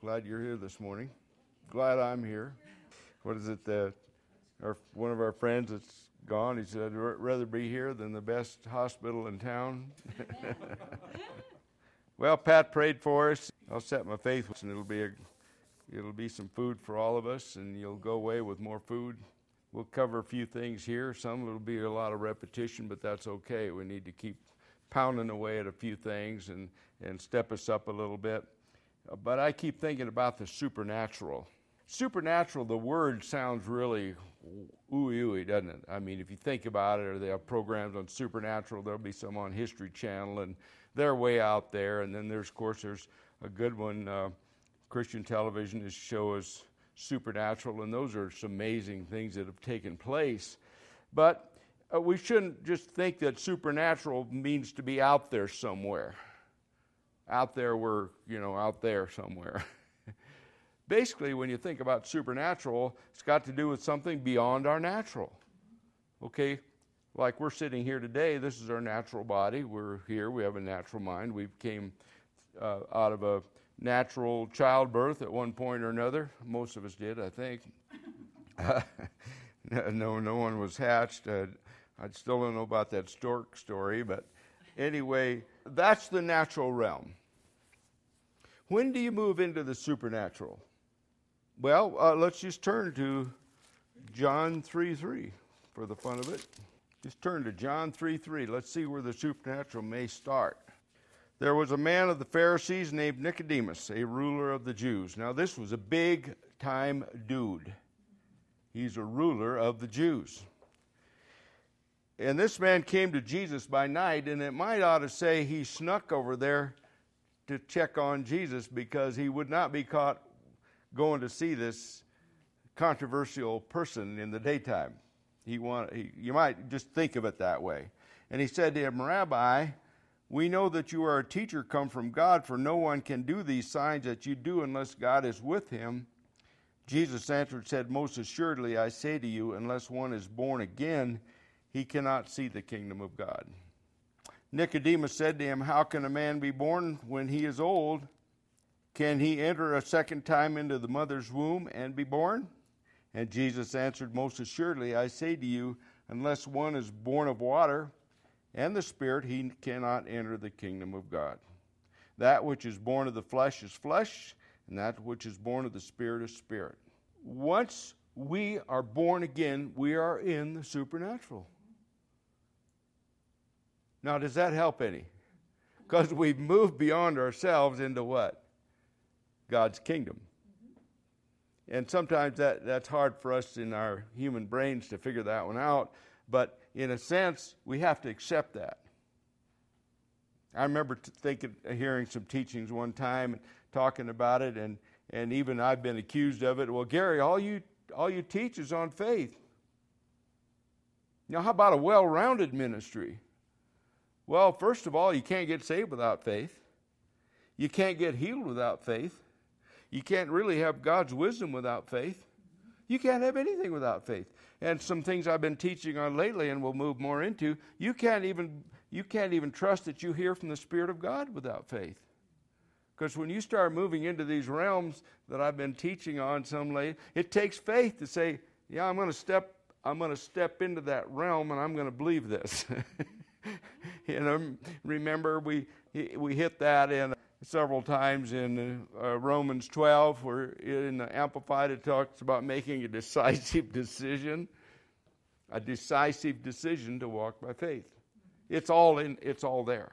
Glad you're here this morning. Glad I'm here. What is it that our, one of our friends that's gone, he said, I'd rather be here than the best hospital in town. well, Pat prayed for us. I'll set my faith, and it'll be a, it'll be some food for all of us, and you'll go away with more food. We'll cover a few things here. Some will be a lot of repetition, but that's okay. We need to keep pounding away at a few things and, and step us up a little bit. But I keep thinking about the supernatural. Supernatural, the word sounds really ooey ooey, doesn't it? I mean, if you think about it, or they have programs on supernatural, there'll be some on History Channel, and they're way out there. And then there's, of course, there's a good one. Uh, Christian television is show us supernatural, and those are some amazing things that have taken place. But uh, we shouldn't just think that supernatural means to be out there somewhere. Out there, we're, you know, out there somewhere. Basically, when you think about supernatural, it's got to do with something beyond our natural. Okay? Like we're sitting here today, this is our natural body. We're here, we have a natural mind. We came uh, out of a natural childbirth at one point or another. Most of us did, I think. no, no one was hatched. Uh, I still don't know about that stork story, but anyway, that's the natural realm. When do you move into the supernatural? Well, uh, let's just turn to John 3 3 for the fun of it. Just turn to John 3 3. Let's see where the supernatural may start. There was a man of the Pharisees named Nicodemus, a ruler of the Jews. Now, this was a big time dude. He's a ruler of the Jews. And this man came to Jesus by night, and it might ought to say he snuck over there to check on Jesus because he would not be caught going to see this controversial person in the daytime. He want, he, you might just think of it that way. And he said to him, Rabbi, we know that you are a teacher come from God, for no one can do these signs that you do unless God is with him. Jesus answered, said, Most assuredly, I say to you, unless one is born again, he cannot see the kingdom of God. Nicodemus said to him, How can a man be born when he is old? Can he enter a second time into the mother's womb and be born? And Jesus answered, Most assuredly, I say to you, unless one is born of water and the Spirit, he cannot enter the kingdom of God. That which is born of the flesh is flesh, and that which is born of the Spirit is spirit. Once we are born again, we are in the supernatural. Now, does that help any? Because we've moved beyond ourselves into what? God's kingdom. And sometimes that, that's hard for us in our human brains to figure that one out. But in a sense, we have to accept that. I remember thinking, hearing some teachings one time and talking about it, and, and even I've been accused of it. Well, Gary, all you, all you teach is on faith. Now, how about a well rounded ministry? Well, first of all, you can't get saved without faith. You can't get healed without faith. You can't really have God's wisdom without faith. You can't have anything without faith. And some things I've been teaching on lately and we'll move more into, you can't even you can't even trust that you hear from the Spirit of God without faith. Because when you start moving into these realms that I've been teaching on some late, it takes faith to say, Yeah, I'm gonna step I'm gonna step into that realm and I'm gonna believe this. you know, remember we we hit that in several times in uh, Romans 12, where in the Amplified it talks about making a decisive decision, a decisive decision to walk by faith. It's all in. It's all there.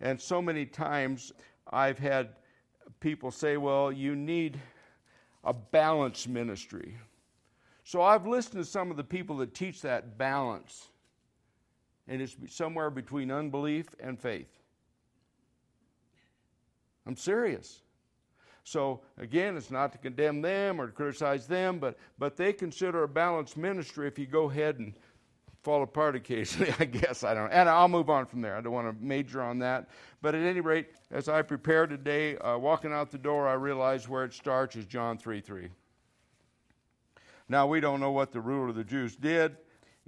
And so many times I've had people say, "Well, you need a balanced ministry." So I've listened to some of the people that teach that balance, and it's somewhere between unbelief and faith. I'm serious. So again, it's not to condemn them or to criticize them, but but they consider a balanced ministry if you go ahead and fall apart occasionally, I guess. I don't know. And I'll move on from there. I don't want to major on that. But at any rate, as I prepare today, uh, walking out the door, I realize where it starts is John 3 3. Now, we don't know what the ruler of the Jews did,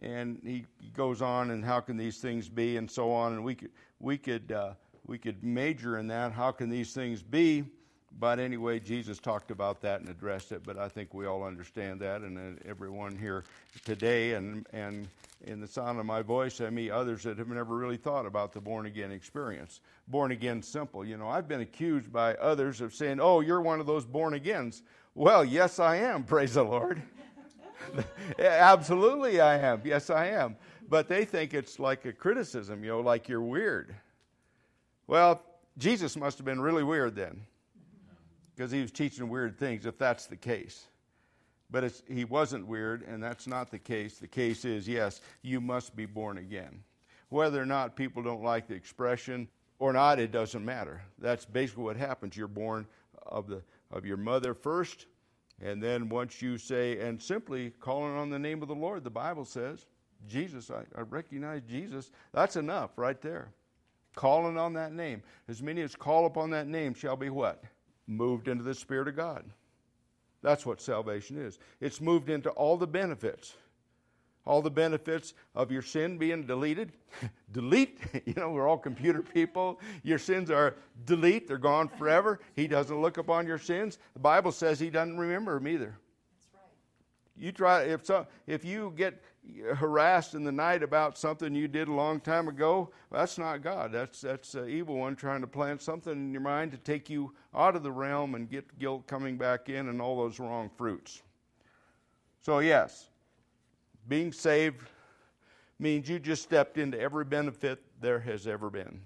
and he, goes on, and how can these things be, and so on. And we could, we could uh, we could major in that. How can these things be? But anyway, Jesus talked about that and addressed it, but I think we all understand that, and everyone here today, and, and in the sound of my voice, I mean others that have never really thought about the born again experience. Born again simple. You know, I've been accused by others of saying, oh, you're one of those born agains. Well, yes, I am, praise the Lord. Absolutely, I am. Yes, I am. But they think it's like a criticism, you know, like you're weird. Well, Jesus must have been really weird then because he was teaching weird things, if that's the case. But he wasn't weird, and that's not the case. The case is, yes, you must be born again. Whether or not people don't like the expression or not, it doesn't matter. That's basically what happens. You're born of, the, of your mother first, and then once you say, and simply calling on the name of the Lord, the Bible says, Jesus, I, I recognize Jesus, that's enough right there. Calling on that name. As many as call upon that name shall be what? moved into the Spirit of God. That's what salvation is. It's moved into all the benefits. All the benefits of your sin being deleted. delete. You know, we're all computer people. Your sins are delete. They're gone forever. He doesn't look upon your sins. The Bible says he doesn't remember them either. That's right. You try if so if you get harassed in the night about something you did a long time ago, well, that's not God. That's that's an evil one trying to plant something in your mind to take you out of the realm and get guilt coming back in and all those wrong fruits. So yes, being saved means you just stepped into every benefit there has ever been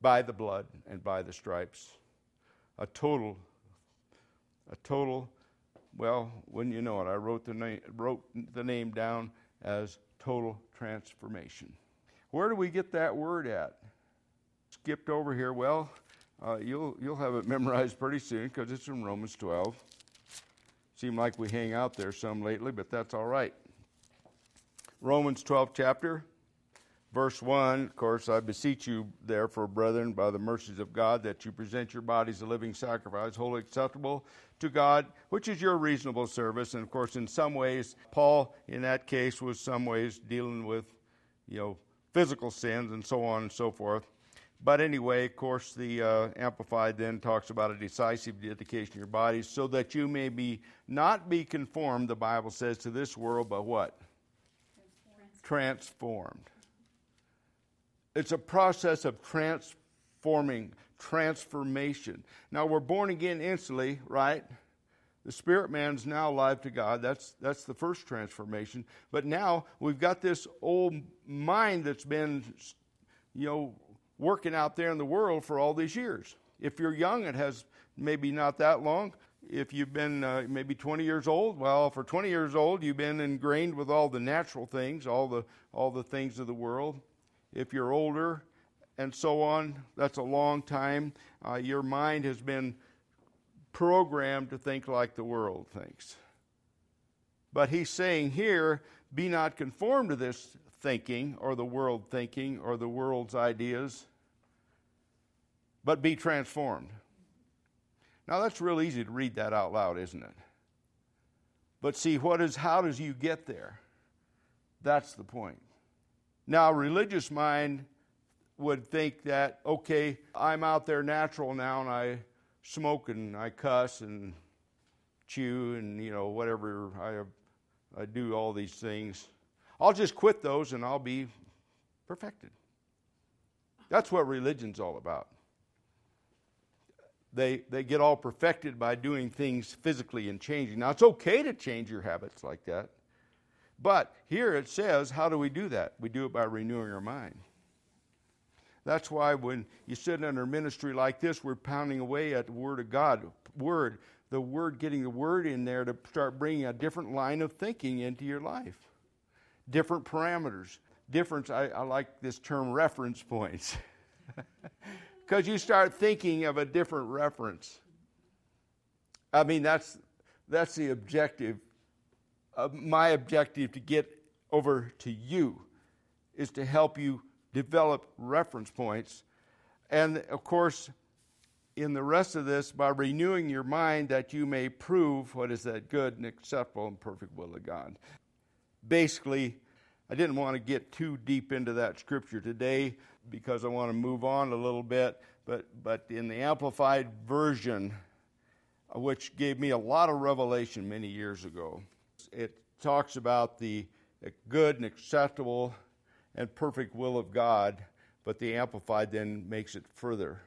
by the blood and by the stripes. A total a total well, when you know it, I wrote the name, wrote the name down as total transformation. Where do we get that word at? Skipped over here. Well, uh, you'll you'll have it memorized pretty soon because it's in Romans 12. Seem like we hang out there some lately, but that's all right. Romans 12 chapter. Verse 1, of course, I beseech you, therefore, brethren, by the mercies of God, that you present your bodies a living sacrifice, wholly acceptable to God, which is your reasonable service. And of course, in some ways, Paul, in that case, was some ways dealing with, you know, physical sins and so on and so forth. But anyway, of course, the uh, Amplified then talks about a decisive dedication of your bodies so that you may be not be conformed, the Bible says, to this world, but what? Transformed. It's a process of transforming, transformation. Now we're born again instantly, right? The spirit man's now alive to God. That's that's the first transformation. But now we've got this old mind that's been you know working out there in the world for all these years. If you're young, it has maybe not that long. If you've been uh, maybe 20 years old, well, for 20 years old, you've been ingrained with all the natural things, all the all the things of the world if you're older, and so on. That's a long time. Uh, your mind has been programmed to think like the world thinks. But he's saying here, be not conformed to this thinking or the world thinking or the world's ideas, but be transformed. Now that's real easy to read that out loud, isn't it? But see, what is how does you get there? That's the point. Now, religious mind would think that, okay, I'm out there natural now and I smoke and I cuss and chew and, you know, whatever, I, I do all these things. I'll just quit those and I'll be perfected. That's what religion's all about. They, they get all perfected by doing things physically and changing. Now, it's okay to change your habits like that. But here it says, how do we do that? We do it by renewing our mind. That's why when you sit under ministry like this, we're pounding away at the Word of God. Word, the Word, getting the Word in there to start bringing a different line of thinking into your life. Different parameters. Difference, I, I like this term reference points. Because you start thinking of a different reference. I mean, that's, that's the objective uh, my objective to get over to you is to help you develop reference points. And of course, in the rest of this, by renewing your mind that you may prove what is that good and acceptable and perfect will of God. Basically, I didn't want to get too deep into that scripture today because I want to move on a little bit. but, but in the Amplified Version, uh, which gave me a lot of revelation many years ago, it talks about the good and acceptable and perfect will of God, but the Amplified then makes it further,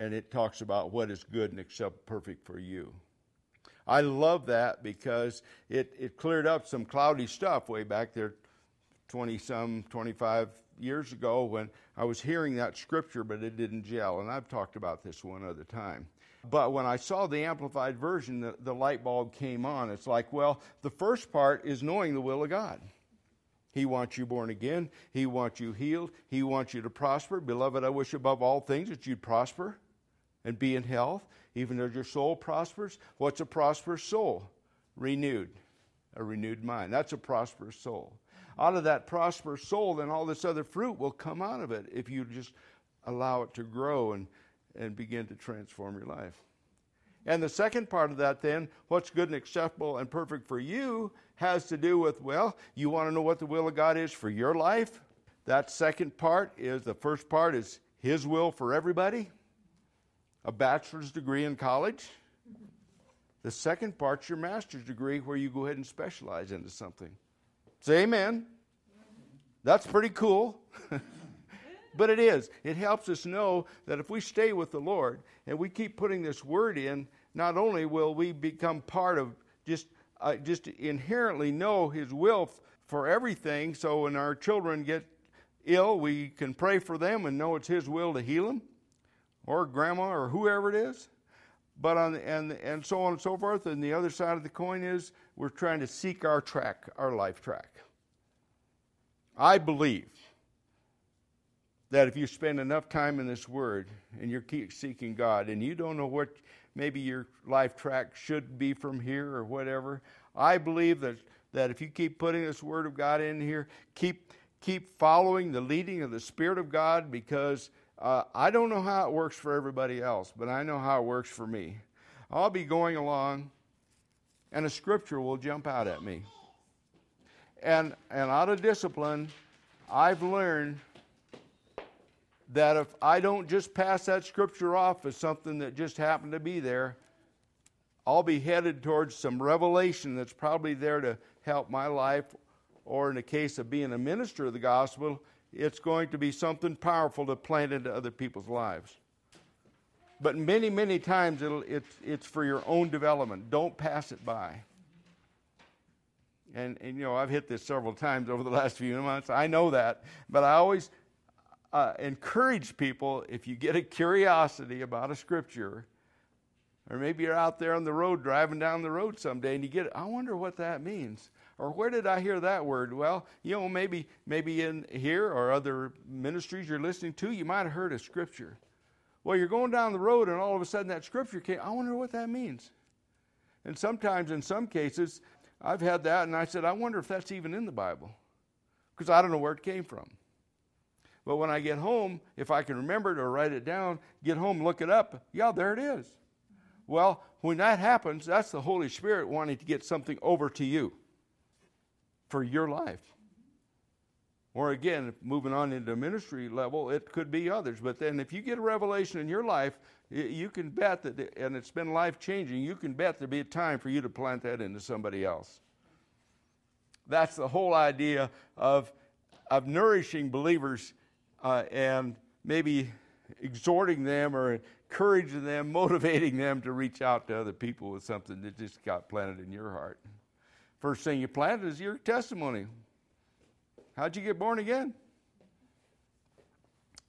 and it talks about what is good and accept perfect for you. I love that because it, it cleared up some cloudy stuff way back there 20 some, 25 years ago when I was hearing that scripture, but it didn't gel. And I've talked about this one other time. But when I saw the Amplified Version, the, the light bulb came on. It's like, well, the first part is knowing the will of God. He wants you born again. He wants you healed. He wants you to prosper. Beloved, I wish above all things that you'd prosper and be in health, even as your soul prospers. What's a prosperous soul? Renewed, a renewed mind. That's a prosperous soul. Out of that prosperous soul, then all this other fruit will come out of it if you just allow it to grow and, and begin to transform your life. And the second part of that, then, what's good and acceptable and perfect for you, has to do with, well, you want to know what the will of God is for your life? That second part is the first part is His will for everybody, a bachelor's degree in college. The second part's your master's degree where you go ahead and specialize into something. Say amen. That's pretty cool. but it is. It helps us know that if we stay with the Lord and we keep putting this word in, not only will we become part of just uh, just inherently know His will f- for everything. So when our children get ill, we can pray for them and know it's His will to heal them, or grandma, or whoever it is. But on and and so on and so forth. And the other side of the coin is we're trying to seek our track, our life track. I believe that if you spend enough time in this Word and you're seeking God and you don't know what maybe your life track should be from here or whatever, I believe that, that if you keep putting this Word of God in here, keep, keep following the leading of the Spirit of God because uh, I don't know how it works for everybody else, but I know how it works for me. I'll be going along and a scripture will jump out at me. And, and out of discipline, I've learned that if I don't just pass that scripture off as something that just happened to be there, I'll be headed towards some revelation that's probably there to help my life, or in the case of being a minister of the gospel, it's going to be something powerful to plant into other people's lives. But many, many times it's, it's for your own development. Don't pass it by. And, and, you know, I've hit this several times over the last few months. I know that. But I always uh, encourage people if you get a curiosity about a scripture, or maybe you're out there on the road driving down the road someday and you get, I wonder what that means. Or where did I hear that word? Well, you know, maybe maybe in here or other ministries you're listening to, you might have heard a scripture. Well, you're going down the road and all of a sudden that scripture came. I wonder what that means. And sometimes, in some cases, I've had that and I said, I wonder if that's even in the Bible because I don't know where it came from. But when I get home, if I can remember it or write it down, get home, look it up, yeah, there it is. Well, when that happens, that's the Holy Spirit wanting to get something over to you for your life. Or again, moving on into ministry level, it could be others. But then if you get a revelation in your life, you can bet that, and it's been life changing, you can bet there'll be a time for you to plant that into somebody else. That's the whole idea of, of nourishing believers uh, and maybe exhorting them or encouraging them, motivating them to reach out to other people with something that just got planted in your heart. First thing you planted is your testimony. How'd you get born again?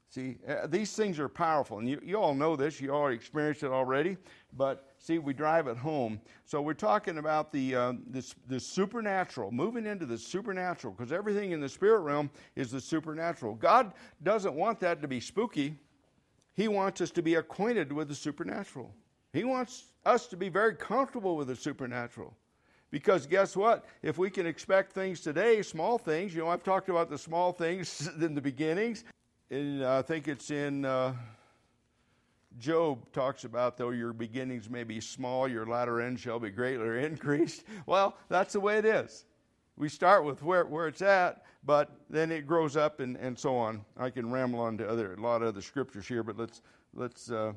See, uh, these things are powerful, and you, you all know this. You all experienced it already. But see, we drive it home. So we're talking about the uh, this, the supernatural, moving into the supernatural, because everything in the spirit realm is the supernatural. God doesn't want that to be spooky. He wants us to be acquainted with the supernatural. He wants us to be very comfortable with the supernatural. Because guess what? If we can expect things today, small things, you know, I've talked about the small things in the beginnings. And I think it's in uh, Job talks about though your beginnings may be small, your latter end shall be greatly increased. Well, that's the way it is. We start with where, where it's at, but then it grows up and, and so on. I can ramble on to other, a lot of other scriptures here, but let's, let's uh,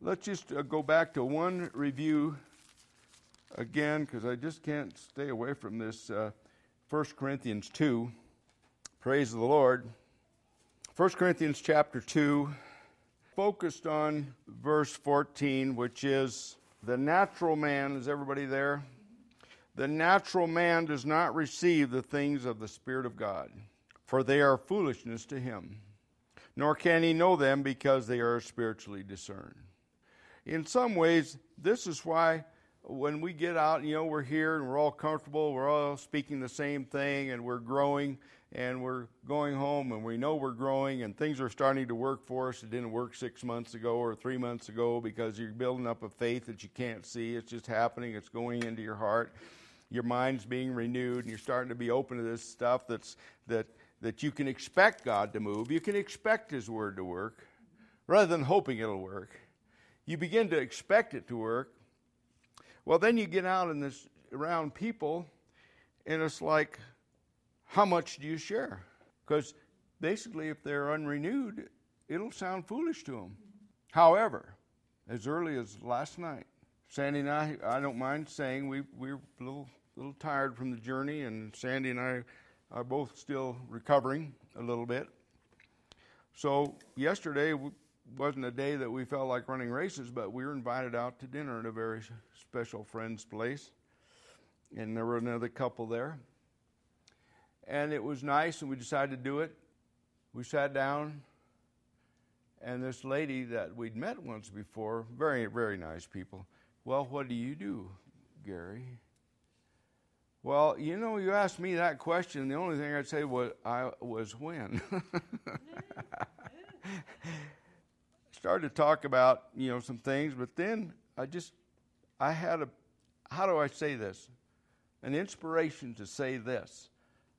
let's just uh, go back to one review again because I just can't stay away from this. Uh, 1 Corinthians 2. Praise the Lord. 1 Corinthians chapter 2 focused on verse 14, which is the natural man. Is everybody there? The natural man does not receive the things of the Spirit of God, for they are foolishness to him, nor can he know them because they are spiritually discerned. In some ways, this is why when we get out, you know, we're here and we're all comfortable, we're all speaking the same thing, and we're growing and we're going home and we know we're growing and things are starting to work for us. It didn't work six months ago or three months ago because you're building up a faith that you can't see. It's just happening, it's going into your heart. Your mind's being renewed and you're starting to be open to this stuff that's, that, that you can expect God to move. You can expect His Word to work rather than hoping it'll work. You begin to expect it to work. Well, then you get out in this around people and it's like, how much do you share? Because basically, if they're unrenewed, it'll sound foolish to them. However, as early as last night, Sandy and I, I don't mind saying we, we're a little, little tired from the journey, and Sandy and I are both still recovering a little bit. So, yesterday wasn't a day that we felt like running races, but we were invited out to dinner at a very special friend's place. And there were another couple there and it was nice, and we decided to do it. We sat down, and this lady that we'd met once before, very, very nice people. Well, what do you do, Gary? Well, you know, you asked me that question. The only thing I'd say was, I was when. Started to talk about, you know, some things, but then I just, I had a, how do I say this? An inspiration to say this.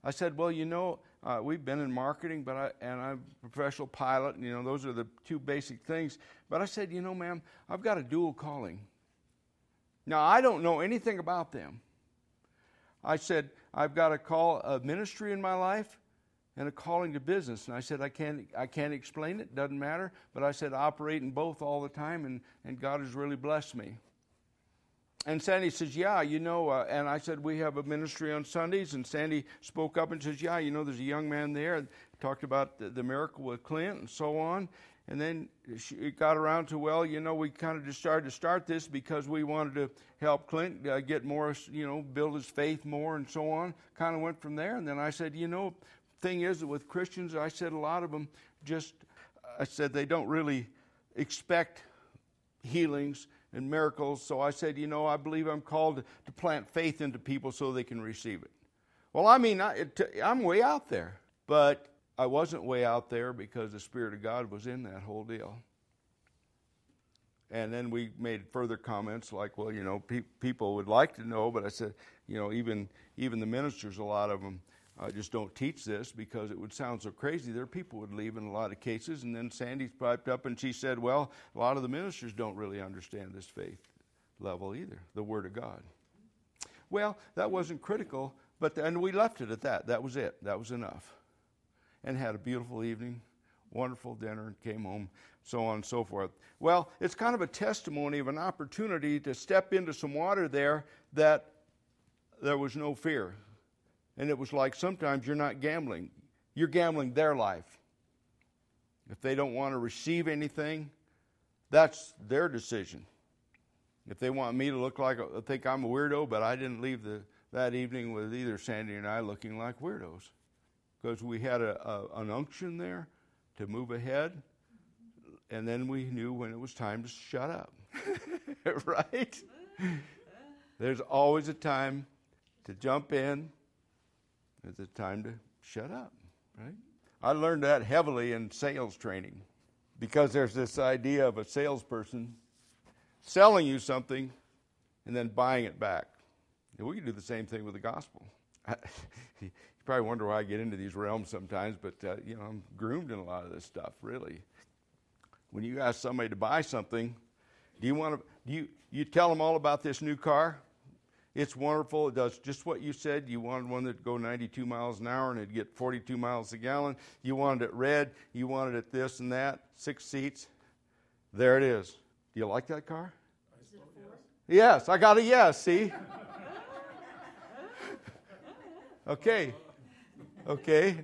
I said, well, you know, uh, we've been in marketing, but I, and I'm a professional pilot, and, you know, those are the two basic things. But I said, you know, ma'am, I've got a dual calling. Now, I don't know anything about them. I said, I've got a call of ministry in my life and a calling to business. And I said, I can't, I can't explain it, doesn't matter. But I said, I operate in both all the time, and, and God has really blessed me. And Sandy says, Yeah, you know, uh, and I said, We have a ministry on Sundays. And Sandy spoke up and says, Yeah, you know, there's a young man there. Talked about the, the miracle with Clint and so on. And then it got around to, well, you know, we kind of just started to start this because we wanted to help Clint uh, get more, you know, build his faith more and so on. Kind of went from there. And then I said, you know, thing is that with Christians, I said a lot of them just, I said they don't really expect healings and miracles. So I said, you know, I believe I'm called to plant faith into people so they can receive it. Well, I mean, I, am way out there, but I wasn't way out there because the Spirit of God was in that whole deal. And then we made further comments like, well, you know, pe- people would like to know, but I said, you know, even even the ministers, a lot of them uh, just don't teach this because it would sound so crazy. There, people would leave in a lot of cases. And then Sandy piped up and she said, Well, a lot of the ministers don't really understand this faith level either, the Word of God. Well, that wasn't critical, but and we left it at that. That was it. That was enough. And had a beautiful evening, wonderful dinner, and came home, so on and so forth. Well, it's kind of a testimony of an opportunity to step into some water there that there was no fear. And it was like sometimes you're not gambling, you're gambling their life. If they don't want to receive anything, that's their decision. If they want me to look like, I think I'm a weirdo, but I didn't leave the, that evening with either Sandy and I looking like weirdos. Because we had a, a, an unction there to move ahead, and then we knew when it was time to shut up. right? There's always a time to jump in it's a time to shut up, right? I learned that heavily in sales training because there's this idea of a salesperson selling you something and then buying it back. And we can do the same thing with the gospel. you probably wonder why I get into these realms sometimes, but uh, you know I'm groomed in a lot of this stuff. Really, when you ask somebody to buy something, do you want to? Do you you tell them all about this new car? It's wonderful. It does just what you said. You wanted one that'd go 92 miles an hour and it'd get 42 miles a gallon. You wanted it red. You wanted it this and that. Six seats. There it is. Do you like that car? Yes, I got a yes, see? okay. Okay.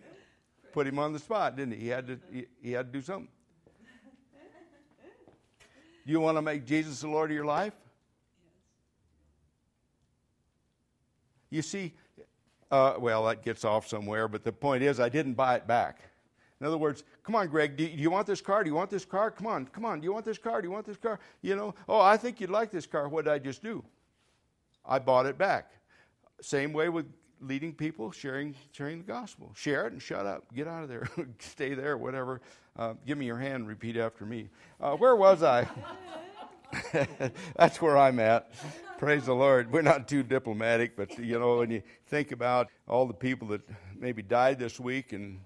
Put him on the spot, didn't he? He had to he, he had to do something. Do you want to make Jesus the Lord of your life? You see, uh, well, that gets off somewhere, but the point is, I didn't buy it back. In other words, come on, Greg, do you, want this car? Do you want this car? Come on, come on, do you want this car? Do you want this car? You know, oh, I think you'd like this car. What did I just do? I bought it back. Same way with leading people, sharing, sharing the gospel. Share it and shut up. Get out of there. Stay there, whatever. Uh, give me your hand. Repeat after me. Uh, where was I? That's where I'm at. Praise the Lord. We're not too diplomatic, but you know, when you think about all the people that maybe died this week and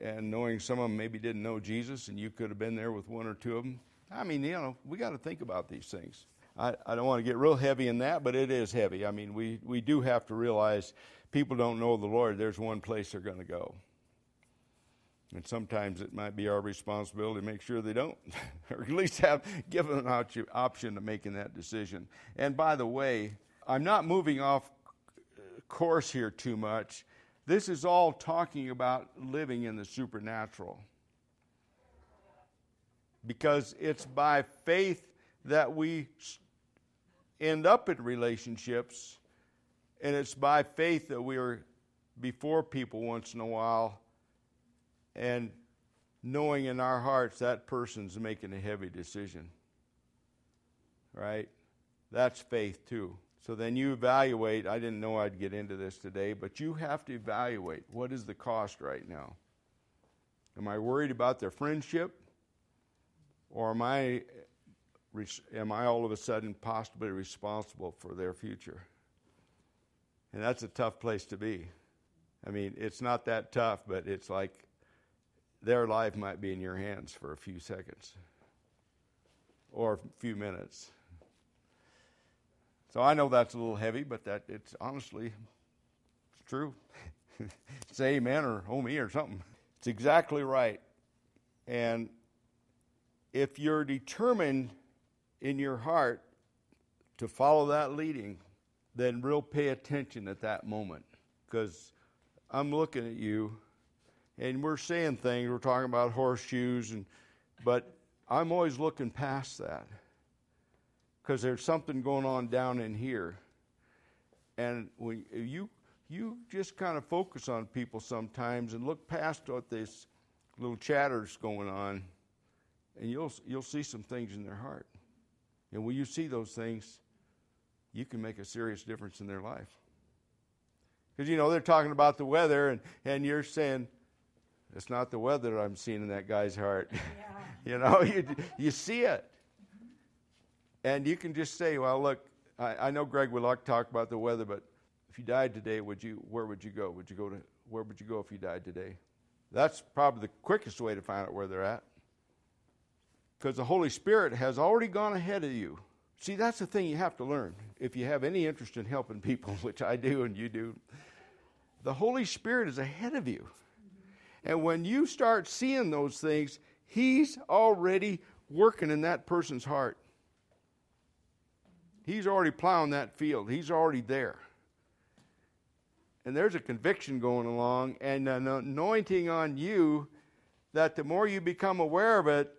and knowing some of them maybe didn't know Jesus and you could have been there with one or two of them. I mean, you know, we got to think about these things. I, I don't want to get real heavy in that, but it is heavy. I mean, we, we do have to realize people don't know the Lord. There's one place they're going to go. And sometimes it might be our responsibility to make sure they don't, or at least have given an option to making that decision. And by the way, I'm not moving off uh, course here too much. This is all talking about living in the supernatural. Because it's by faith that we end up in relationships, and it's by faith that we are before people once in a while and knowing in our hearts that person's making a heavy decision. Right? That's faith too. So then you evaluate. I didn't know I'd get into this today, but you have to evaluate what is the cost right now? Am I worried about their friendship? Or am I, am I all of a sudden possibly responsible for their future? And that's a tough place to be. I mean, it's not that tough, but it's like their life might be in your hands for a few seconds or a few minutes. So I know that's a little heavy, but that it's honestly it's true. Say amen or oh me or something. It's exactly right. And if you're determined in your heart to follow that leading, then real pay attention at that moment. Because I'm looking at you and we're saying things, we're talking about horseshoes, and, but I'm always looking past that because there's something going on down in here. And when you you just kind of focus on people sometimes and look past what this little chatter's going on, and you'll you'll see some things in their heart. And when you see those things, you can make a serious difference in their life. Because you know they're talking about the weather, and, and you're saying, it's not the weather I'm seeing in that guy's heart. Yeah. you know, you, you see it. And you can just say, well, look, I, I know Greg would like to talk about the weather, but if you died today, would you, where would you go? Would you go to, where would you go if you died today? That's probably the quickest way to find out where they're at. Because the Holy Spirit has already gone ahead of you. See, that's the thing you have to learn. If you have any interest in helping people, which I do and you do, the Holy Spirit is ahead of you. And when you start seeing those things, He's already working in that person's heart. He's already plowing that field, He's already there. And there's a conviction going along and an anointing on you that the more you become aware of it,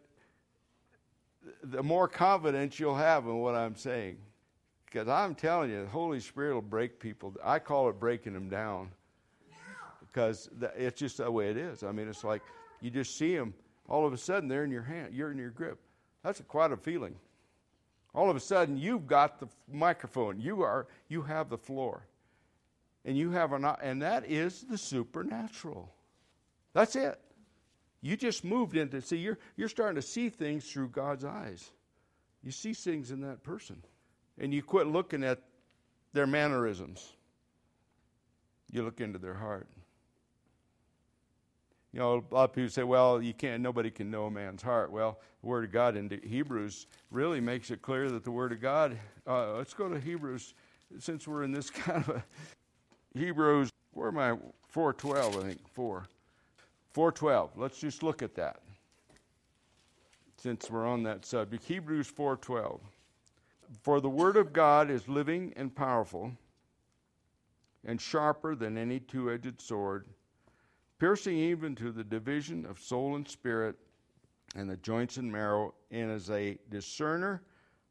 the more confidence you'll have in what I'm saying. Because I'm telling you, the Holy Spirit will break people. I call it breaking them down because it's just the way it is. I mean, it's like you just see them all of a sudden they're in your hand, you're in your grip. That's a, quite a feeling. All of a sudden you've got the microphone, you are you have the floor, and you have an and that is the supernatural. That's it. You just moved into see you're you're starting to see things through God's eyes. You see things in that person, and you quit looking at their mannerisms. You look into their heart. You know, a lot of people say, well, you can't, nobody can know a man's heart. Well, the Word of God in Hebrews really makes it clear that the Word of God, uh, let's go to Hebrews, since we're in this kind of a, Hebrews, where am I? 412, I think, 4. 412. Let's just look at that. since we're on that subject. Hebrews 4:12. For the word of God is living and powerful and sharper than any two-edged sword, piercing even to the division of soul and spirit and the joints and marrow, and is a discerner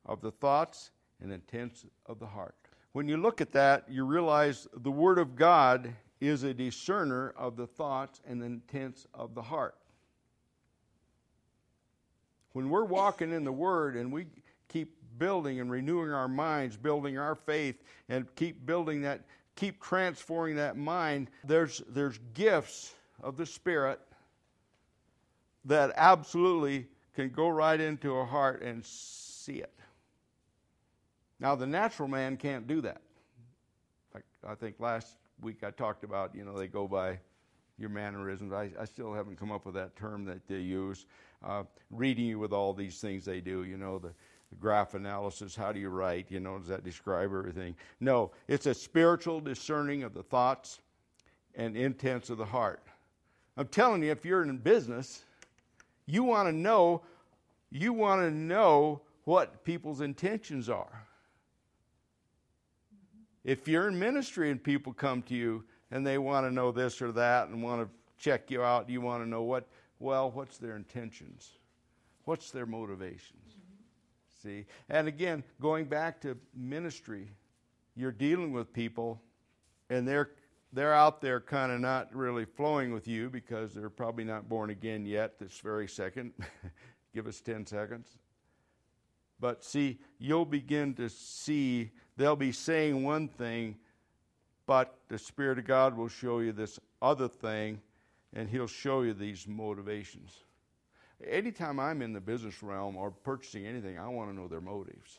of the thoughts and intents of the heart. When you look at that, you realize the Word of God is a discerner of the thoughts and intents of the heart. When we're walking in the Word and we keep building and renewing our minds, building our faith, and keep building that, keep transforming that mind, there's, there's gifts of the Spirit that absolutely can go right into a heart and see it. Now, the natural man can't do that. Like I think last week I talked about, you know, they go by your mannerisms. I, I still haven't come up with that term that they use. Uh, reading you with all these things they do, you know, the, graph analysis, how do you write, you know, does that describe everything? No, it's a spiritual discerning of the thoughts and intents of the heart. I'm telling you, if you're in business, you want to know, you want to know what people's intentions are. If you're in ministry and people come to you and they want to know this or that and want to check you out, you want to know what, well, what's their intentions? What's their motivations? See? And again, going back to ministry, you're dealing with people and they're they're out there kind of not really flowing with you because they're probably not born again yet this very second. Give us 10 seconds. But see, you'll begin to see they'll be saying one thing, but the Spirit of God will show you this other thing, and He'll show you these motivations. Anytime I'm in the business realm or purchasing anything, I want to know their motives.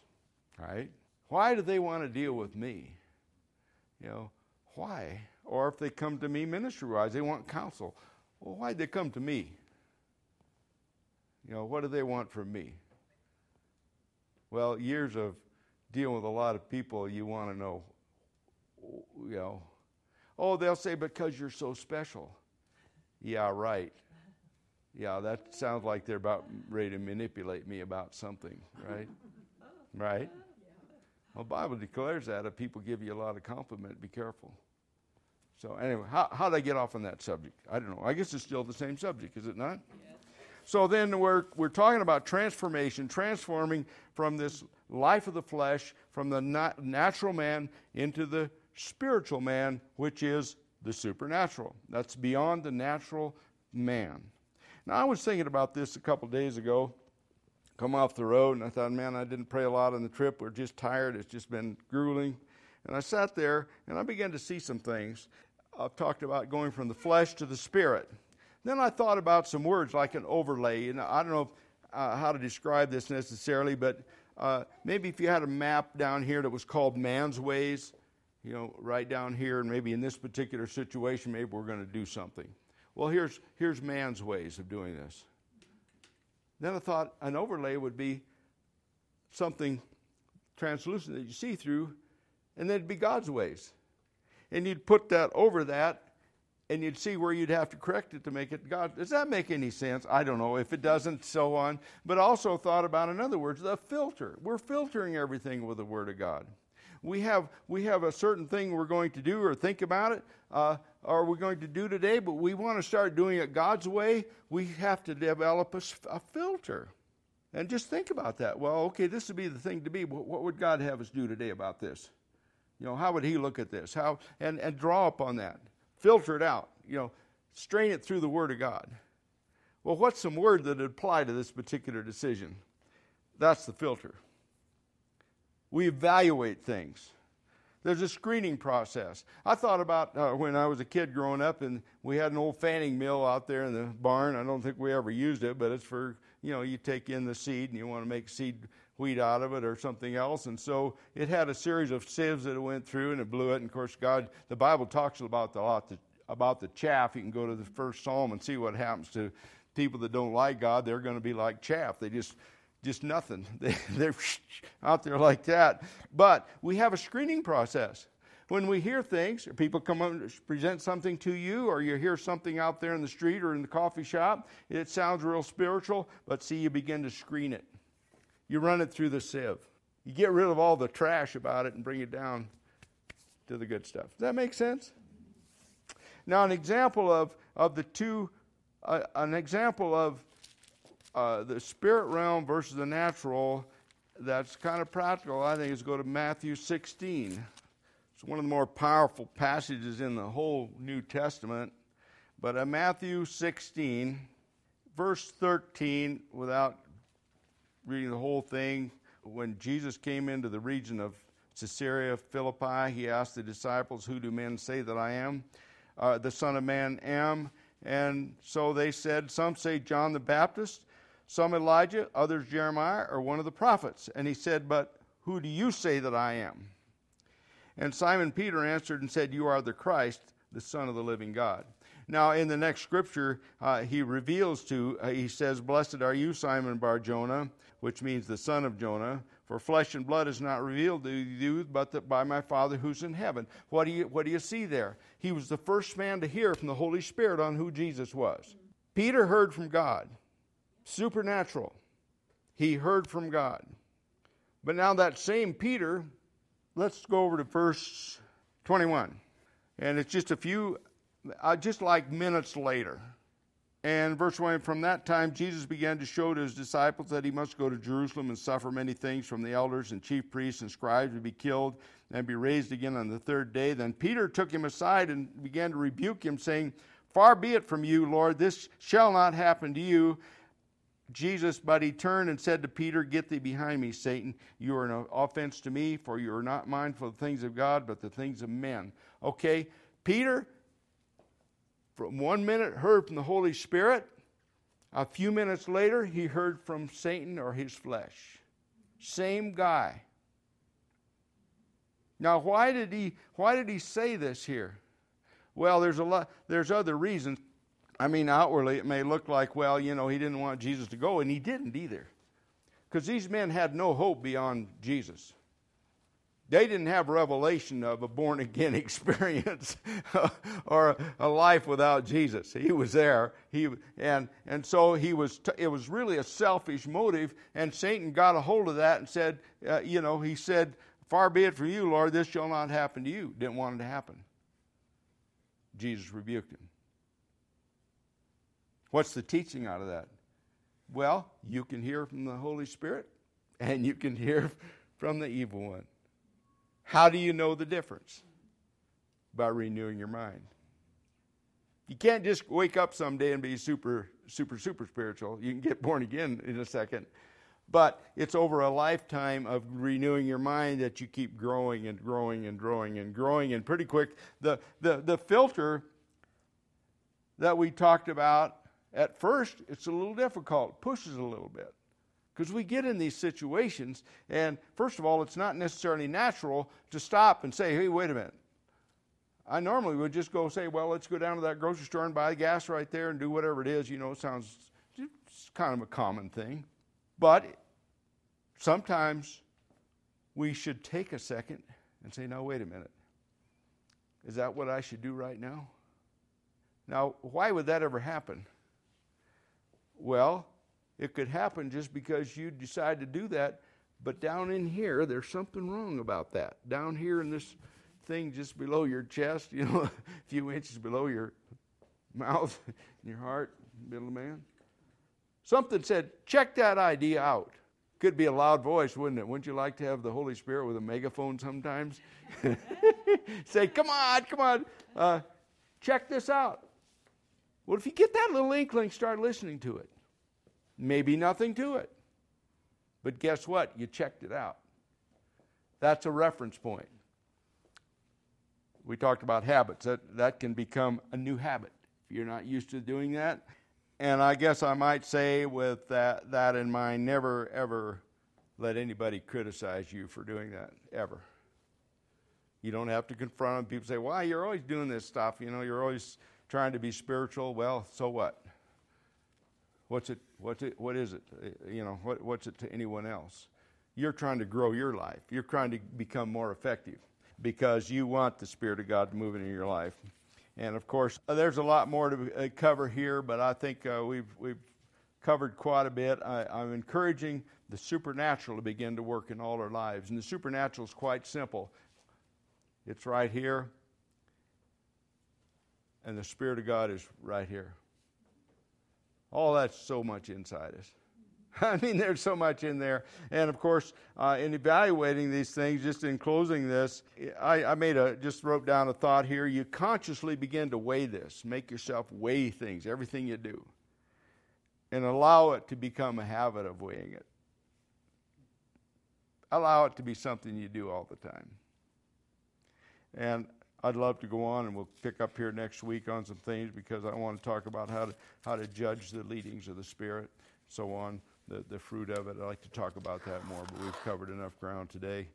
Right? Why do they want to deal with me? You know, why? Or if they come to me ministry wise, they want counsel. Well, why'd they come to me? You know, what do they want from me? Well, years of dealing with a lot of people, you want to know, you know, oh, they'll say, because you're so special. Yeah, right. Yeah, that sounds like they're about ready to manipulate me about something, right? right? Well, Bible declares that if people give you a lot of compliment, be careful. So anyway, how how did I get off on that subject? I don't know. I guess it's still the same subject, is it not? Yes. So then we're we're talking about transformation, transforming from this life of the flesh, from the nat- natural man into the spiritual man, which is the supernatural. That's beyond the natural man. Now I was thinking about this a couple days ago. Come off the road, and I thought, man, I didn't pray a lot on the trip. We're just tired. It's just been grueling. And I sat there and I began to see some things. I've talked about going from the flesh to the spirit. Then I thought about some words like an overlay. And I don't know uh, how to describe this necessarily, but uh, maybe if you had a map down here that was called Man's Ways, you know, right down here, and maybe in this particular situation, maybe we're going to do something. Well, here's, here's man's ways of doing this. Then I thought an overlay would be something translucent that you see through, and then it'd be God's ways and you'd put that over that and you'd see where you'd have to correct it to make it God. Does that make any sense? I don't know. If it doesn't, so on. But also thought about, in other words, the filter. We're filtering everything with the Word of God. We have, we have a certain thing we're going to do or think about it, uh, or we're going to do today, but we want to start doing it God's way. We have to develop a, a filter. And just think about that. Well, okay, this would be the thing to be. What would God have us do today about this? You know, how would he look at this? How and, and draw upon that. Filter it out. You know, strain it through the Word of God. Well, what's some word that would apply to this particular decision? That's the filter. We evaluate things. There's a screening process. I thought about uh, when I was a kid growing up, and we had an old fanning mill out there in the barn. I don't think we ever used it, but it's for, you know, you take in the seed and you want to make seed wheat out of it or something else. And so it had a series of sieves that it went through and it blew it. And of course, God, the Bible talks about the, lot about the chaff. You can go to the first Psalm and see what happens to people that don't like God. They're going to be like chaff. They just, just nothing. They, they're out there like that. But we have a screening process. when we hear things, or people come up and present something to you, or you hear something out there in the street or in the coffee shop, it sounds real spiritual, but see, you begin to screen it. You run it through the sieve. You get rid of all the trash about it and bring it down to the good stuff. Does that make sense? Now, an example of, of the two, uh, an example of uh, the spirit realm versus the natural that's kind of practical, I think, is go to Matthew 16. It's one of the more powerful passages in the whole New Testament. But uh, Matthew 16, verse 13, without reading the whole thing, when Jesus came into the region of Caesarea Philippi, he asked the disciples, Who do men say that I am? Uh, the Son of Man am. And so they said, Some say John the Baptist, some Elijah, others Jeremiah, or one of the prophets. And he said, But who do you say that I am? And Simon Peter answered and said, You are the Christ, the Son of the living God. Now, in the next scripture, uh, he reveals to, uh, he says, Blessed are you, Simon Bar Jonah, which means the son of Jonah, for flesh and blood is not revealed to you, but that by my Father who's in heaven. What do, you, what do you see there? He was the first man to hear from the Holy Spirit on who Jesus was. Peter heard from God, supernatural. He heard from God. But now, that same Peter, let's go over to verse 21. And it's just a few uh, just like minutes later. And verse 1 From that time, Jesus began to show to his disciples that he must go to Jerusalem and suffer many things from the elders and chief priests and scribes and be killed and be raised again on the third day. Then Peter took him aside and began to rebuke him, saying, Far be it from you, Lord, this shall not happen to you. Jesus, but he turned and said to Peter, Get thee behind me, Satan. You are an offense to me, for you are not mindful of the things of God, but the things of men. Okay, Peter, from one minute heard from the Holy Spirit. A few minutes later, he heard from Satan or his flesh. Same guy. Now, why did he why did he say this here? Well, there's a lot there's other reasons. I mean, outwardly it may look like, well, you know, he didn't want Jesus to go, and he didn't either. Because these men had no hope beyond Jesus. They didn't have revelation of a born again experience or a life without Jesus. He was there. He and and so he was. T- it was really a selfish motive, and Satan got a hold of that and said, uh, you know, he said, "Far be it from you, Lord. This shall not happen to you." Didn't want it to happen. Jesus rebuked him. What's the teaching out of that? Well, you can hear from the Holy Spirit, and you can hear from the evil one. How do you know the difference? By renewing your mind. You can't just wake up someday and be super, super, super spiritual. You can get born again in a second. But it's over a lifetime of renewing your mind that you keep growing and growing and growing and growing. And pretty quick, the, the, the filter that we talked about at first, it's a little difficult, pushes a little bit. Because we get in these situations, and first of all, it's not necessarily natural to stop and say, hey, wait a minute. I normally would just go say, well, let's go down to that grocery store and buy gas right there and do whatever it is. You know, it sounds it's kind of a common thing. But sometimes we should take a second and say, no, wait a minute. Is that what I should do right now? Now, why would that ever happen? Well, it could happen just because you decide to do that. But down in here, there's something wrong about that. Down here in this thing just below your chest, you know, a few inches below your mouth, your heart, middle of man. Something said, check that idea out. Could be a loud voice, wouldn't it? Wouldn't you like to have the Holy Spirit with a megaphone sometimes? Say, come on, come on, uh, check this out. Well, if you get that little inkling, start listening to it. Maybe nothing to it. But guess what? You checked it out. That's a reference point. We talked about habits. That, that can become a new habit if you're not used to doing that. And I guess I might say, with that, that in mind, never ever let anybody criticize you for doing that, ever. You don't have to confront them. People say, Why, you're always doing this stuff. You know, you're always trying to be spiritual. Well, so what? What's it? What's it? What is it? You know, what, what's it to anyone else? You're trying to grow your life. You're trying to become more effective. because you want the Spirit of God moving in your life. And of course, there's a lot more to uh, cover here, but I think uh, we've, we've covered quite a bit. I, I'm encouraging the supernatural to begin to work in all our lives. And the supernatural is quite simple it's right here, and the Spirit of God is right here. All that's so much inside us. I mean, there's so much in there. And of course, uh, in evaluating these things, just in closing this, I, I, made a just wrote down a thought here. You consciously begin to weigh this, make yourself weigh things, everything you do, and allow it to become a habit of weighing it. Allow it to be something you do all the time. And I'd love to go on, and we'll pick up here next week on some things because I want to talk about how to how to judge the leadings of the Spirit, so on, the the fruit of it. I'd like to talk about that more, but we've covered enough ground today,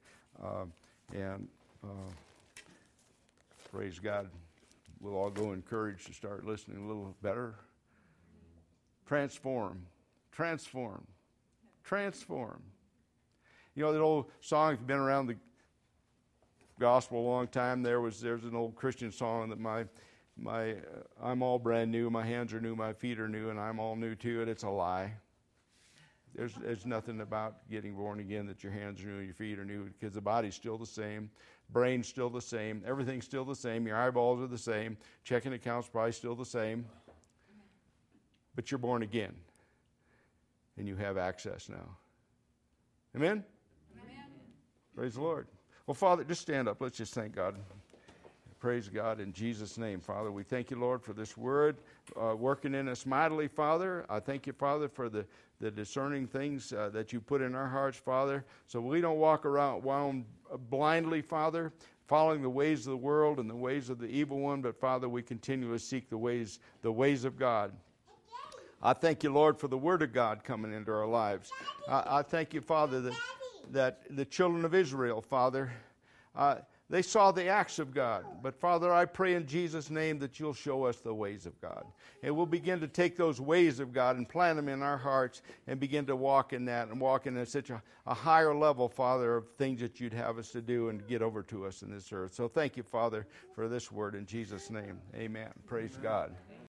um, and uh, praise God, we'll all go encouraged to start listening a little better. Transform, transform, transform. You know that old song. If you've been around the gospel a long time, there was there's an old Christian song that my my uh, I'm all brand new, my hands are new, my feet are new, and I'm all new too. And it's a lie. There's there's nothing about getting born again that your hands are new and your feet are new because the body's still the same, brain's still the same, everything's still the same, your eyeballs are the same, checking account's probably still the same. But you're born again. And you have access now. Amen? Amen. Praise the Lord. Well, Father, just stand up. Let's just thank God. Praise God in Jesus' name, Father. We thank you, Lord, for this word uh, working in us mightily, Father. I thank you, Father, for the, the discerning things uh, that you put in our hearts, Father, so we don't walk around blindly, Father, following the ways of the world and the ways of the evil one, but Father, we continually seek the ways, the ways of God. I thank you, Lord, for the Word of God coming into our lives. I, I thank you, Father, that that the children of Israel, Father, uh, they saw the acts of God. But Father, I pray in Jesus' name that you'll show us the ways of God. And we'll begin to take those ways of God and plant them in our hearts and begin to walk in that and walk in such a, a higher level, Father, of things that you'd have us to do and get over to us in this earth. So thank you, Father, for this word in Jesus' name. Amen. Praise God.